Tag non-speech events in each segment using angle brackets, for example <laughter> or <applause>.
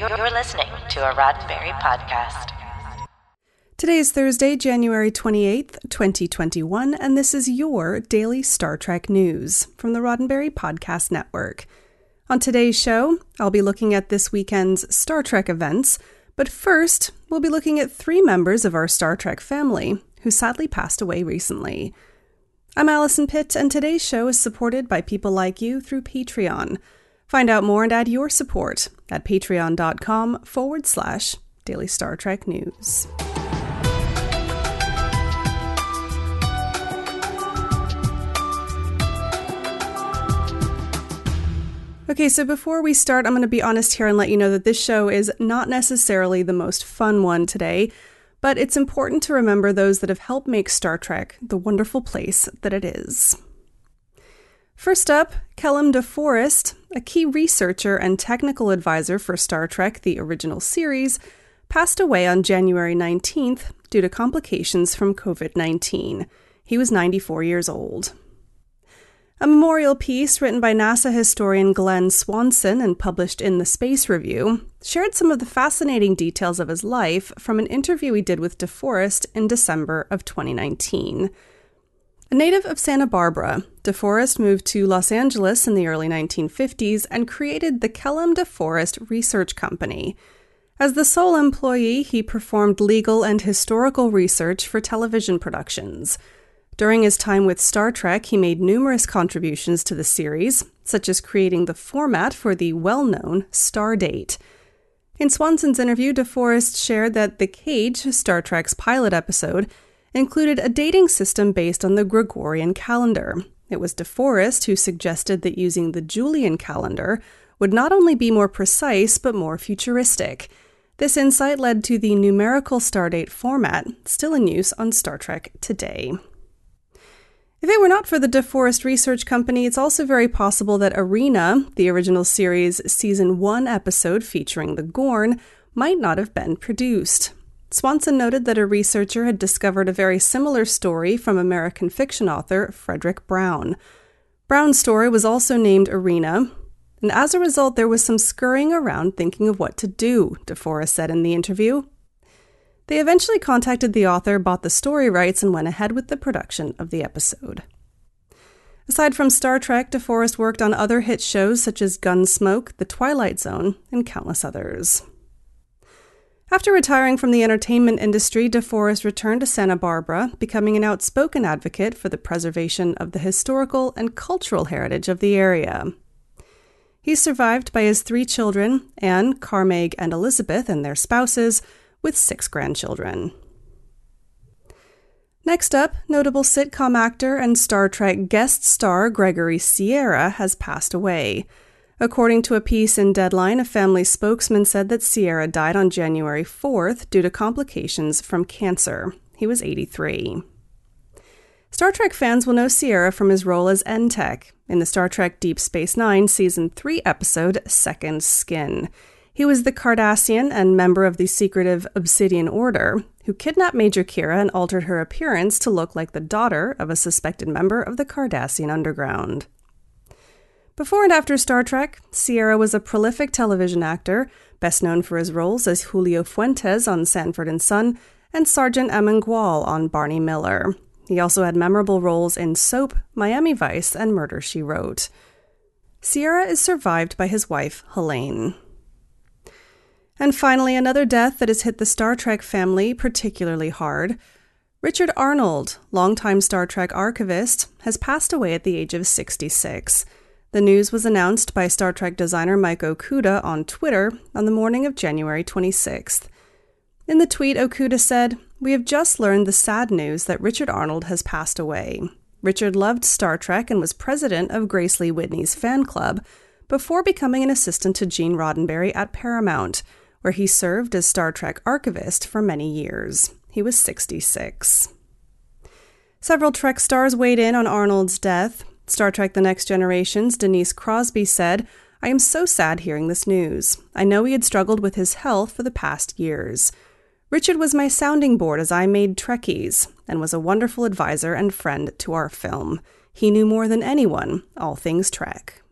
You're listening to a Roddenberry podcast. Today is Thursday, January 28th, 2021, and this is your daily Star Trek news from the Roddenberry Podcast Network. On today's show, I'll be looking at this weekend's Star Trek events, but first, we'll be looking at three members of our Star Trek family who sadly passed away recently. I'm Allison Pitt, and today's show is supported by people like you through Patreon. Find out more and add your support at patreon.com forward slash daily Star Trek news. Okay, so before we start, I'm going to be honest here and let you know that this show is not necessarily the most fun one today, but it's important to remember those that have helped make Star Trek the wonderful place that it is. First up, Kellam DeForest, a key researcher and technical advisor for Star Trek the original series, passed away on January 19th due to complications from COVID 19. He was 94 years old. A memorial piece written by NASA historian Glenn Swanson and published in the Space Review shared some of the fascinating details of his life from an interview he did with DeForest in December of 2019. A native of Santa Barbara, DeForest moved to Los Angeles in the early 1950s and created the Kellam DeForest Research Company. As the sole employee, he performed legal and historical research for television productions. During his time with Star Trek, he made numerous contributions to the series, such as creating the format for the well known Stardate. In Swanson's interview, DeForest shared that The Cage, Star Trek's pilot episode, included a dating system based on the Gregorian calendar. It was DeForest who suggested that using the Julian calendar would not only be more precise but more futuristic. This insight led to the numerical stardate format, still in use on Star Trek today. If it were not for the DeForest Research Company, it's also very possible that Arena, the original series' season 1 episode featuring the Gorn, might not have been produced. Swanson noted that a researcher had discovered a very similar story from American fiction author Fredric Brown. Brown's story was also named Arena, and as a result, there was some scurrying around thinking of what to do, DeForest said in the interview. They eventually contacted the author, bought the story rights, and went ahead with the production of the episode. Aside from Star Trek, DeForest worked on other hit shows such as Gunsmoke, The Twilight Zone, and countless others. After retiring from the entertainment industry, DeForest returned to Santa Barbara, becoming an outspoken advocate for the preservation of the historical and cultural heritage of the area. He's survived by his three children, Anne, Carmeg, and Elizabeth, and their spouses, with six grandchildren. Next up, notable sitcom actor and Star Trek guest star Gregory Sierra has passed away. According to a piece in Deadline, a family spokesman said that Sierra died on January 4th due to complications from cancer. He was 83. Star Trek fans will know Sierra from his role as Entek in the Star Trek Deep Space Nine Season 3 episode Second Skin. He was the Cardassian and member of the secretive Obsidian Order, who kidnapped Major Kira and altered her appearance to look like the daughter of a suspected member of the Cardassian Underground. Before and after Star Trek, Sierra was a prolific television actor, best known for his roles as Julio Fuentes on Sanford and Son and Sergeant Amengual on Barney Miller. He also had memorable roles in Soap, Miami Vice, and Murder, She Wrote. Sierra is survived by his wife, Helene. And finally, another death that has hit the Star Trek family particularly hard. Richard Arnold, longtime Star Trek archivist, has passed away at the age of 66. The news was announced by Star Trek designer Mike Okuda on Twitter on the morning of January 26th. In the tweet, Okuda said, We have just learned the sad news that Richard Arnold has passed away. Richard loved Star Trek and was president of Grace Lee Whitney's fan club before becoming an assistant to Gene Roddenberry at Paramount where he served as Star Trek archivist for many years. He was 66. Several Trek stars weighed in on Arnold's death. Star Trek The Next Generation's Denise Crosby said, I am so sad hearing this news. I know he had struggled with his health for the past years. Richard was my sounding board as I made Trekkies and was a wonderful advisor and friend to our film. He knew more than anyone all things Trek.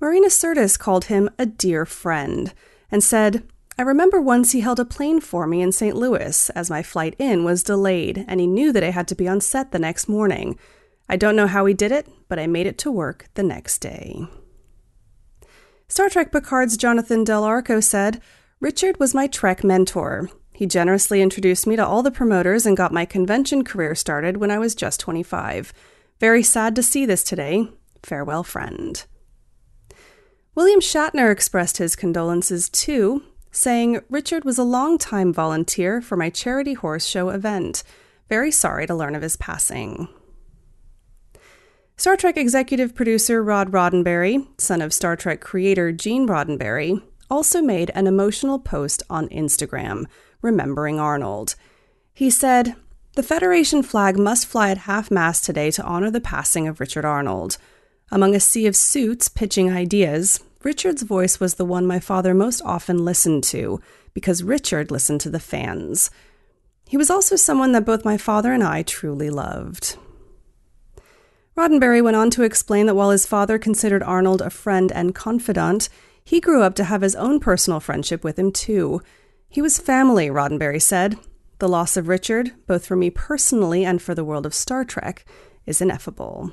Marina Sirtis called him a dear friend. and said, I remember once he held a plane for me in St. Louis as my flight in was delayed and he knew that I had to be on set the next morning. I don't know how he did it, but I made it to work the next day. Star Trek Picard's Jonathan Del Arco said, Richard was my Trek mentor. He generously introduced me to all the promoters and got my convention career started when I was just 25. Very sad to see this today. Farewell, friend. William Shatner expressed his condolences too, saying, Richard was a long-time volunteer for my charity horse show event. Very sorry to learn of his passing. Star Trek executive producer Rod Roddenberry, son of Star Trek creator Gene Roddenberry, also made an emotional post on Instagram, remembering Arnold. He said, The Federation flag must fly at half mast today to honor the passing of Richard Arnold. Among a sea of suits pitching ideas, Richard's voice was the one my father most often listened to, because Richard listened to the fans. He was also someone that both my father and I truly loved. Roddenberry went on to explain that while his father considered Arnold a friend and confidant, he grew up to have his own personal friendship with him too. He was family, Roddenberry said. The loss of Richard, both for me personally and for the world of Star Trek, is ineffable.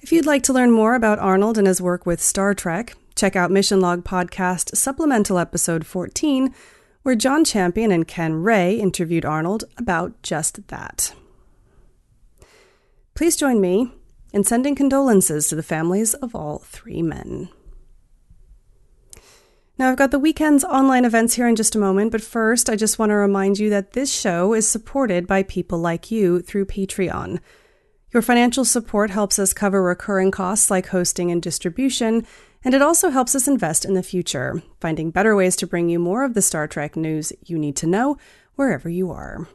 If you'd like to learn more about Arnold and his work with Star Trek, check out Mission Log Podcast Supplemental Episode 14, where John Champion and Ken Ray interviewed Arnold about just that. Please join me in sending condolences to the families of all three men. Now, I've got the weekend's online events here in just a moment, but first, I just want to remind you that this show is supported by people like you through Patreon. Your financial support helps us cover recurring costs like hosting and distribution, and it also helps us invest in the future, finding better ways to bring you more of the Star Trek news you need to know wherever you are.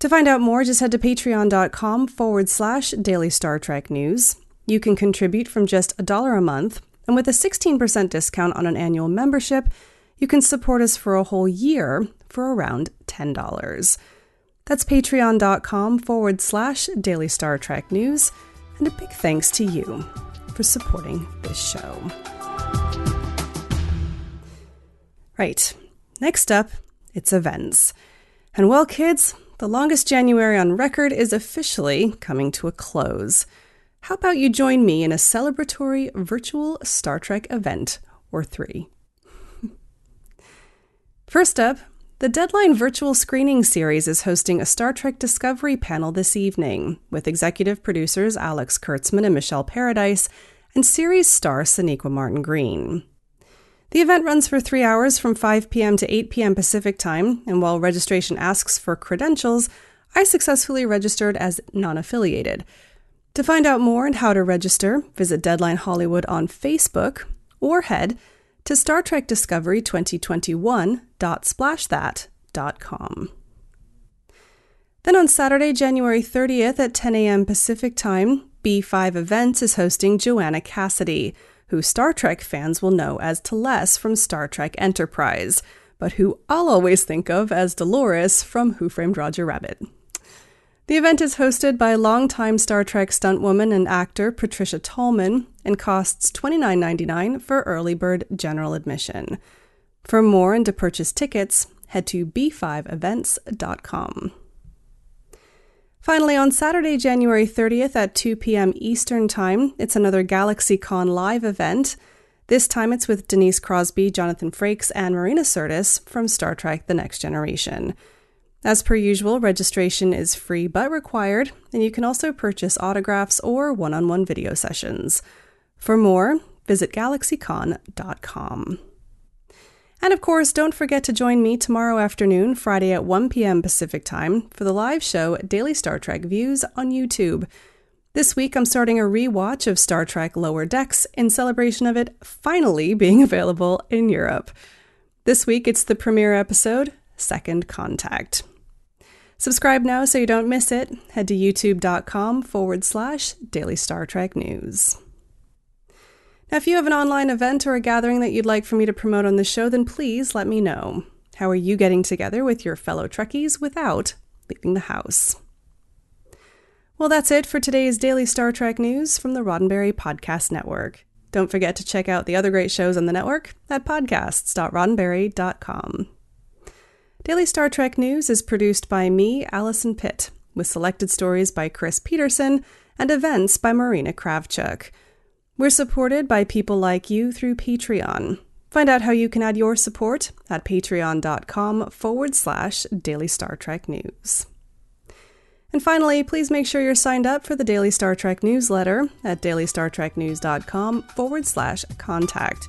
To find out more, just head to patreon.com forward slash daily Star Trek news. You can contribute from just a dollar a month, and with a 16% discount on an annual membership, you can support us for a whole year for around $10. That's patreon.com forward slash daily Star Trek news, and a big thanks to you for supporting this show. Right, next up, it's events. And well, kids, the longest January on record is officially coming to a close. How about you join me in a celebratory virtual Star Trek event or three? <laughs> First up, the Deadline Virtual Screening Series is hosting a Star Trek Discovery panel this evening with executive producers Alex Kurtzman and Michelle Paradise and series star Sonequa Martin Green. The event runs for three hours from 5 p.m. to 8 p.m. Pacific Time, and while registration asks for credentials, I successfully registered as non affiliated. To find out more and how to register, visit Deadline Hollywood on Facebook or head to Star Trek Discovery 2021.splashthat.com. Then on Saturday, January 30th at 10 a.m. Pacific Time, B5 Events is hosting Joanna Cassidy who Star Trek fans will know as T'Les from Star Trek Enterprise, but who I'll always think of as Dolores from Who Framed Roger Rabbit. The event is hosted by longtime Star Trek stuntwoman and actor Patricia Tallman and costs $29.99 for early bird general admission. For more and to purchase tickets, head to b5events.com. Finally, on Saturday, January 30th at 2 p.m. Eastern Time, it's another GalaxyCon live event. This time it's with Denise Crosby, Jonathan Frakes, and Marina Sirtis from Star Trek The Next Generation. As per usual, registration is free but required, and you can also purchase autographs or one on one video sessions. For more, visit galaxycon.com. And of course, don't forget to join me tomorrow afternoon, Friday at 1 p.m. Pacific Time, for the live show Daily Star Trek Views on YouTube. This week, I'm starting a rewatch of Star Trek Lower Decks in celebration of it finally being <laughs> available in Europe. This week, it's the premiere episode, Second Contact. Subscribe now so you don't miss it. Head to youtube.com forward slash daily Star Trek news. Now, if you have an online event or a gathering that you'd like for me to promote on the show, then please let me know. How are you getting together with your fellow Trekkies without leaving the house? Well, that's it for today's daily Star Trek news from the Roddenberry Podcast Network. Don't forget to check out the other great shows on the network at podcasts.roddenberry.com. Daily Star Trek News is produced by me, Allison Pitt, with selected stories by Chris Peterson and events by Marina Kravchuk. We're supported by people like you through Patreon. Find out how you can add your support at patreon.com forward slash daily Star Trek news. And finally, please make sure you're signed up for the Daily Star Trek newsletter at dailystartreknews.com forward slash contact.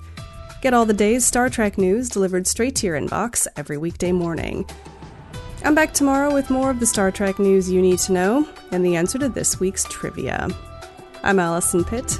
Get all the day's Star Trek news delivered straight to your inbox every weekday morning. I'm back tomorrow with more of the Star Trek news you need to know and the answer to this week's trivia. I'm Allison Pitt.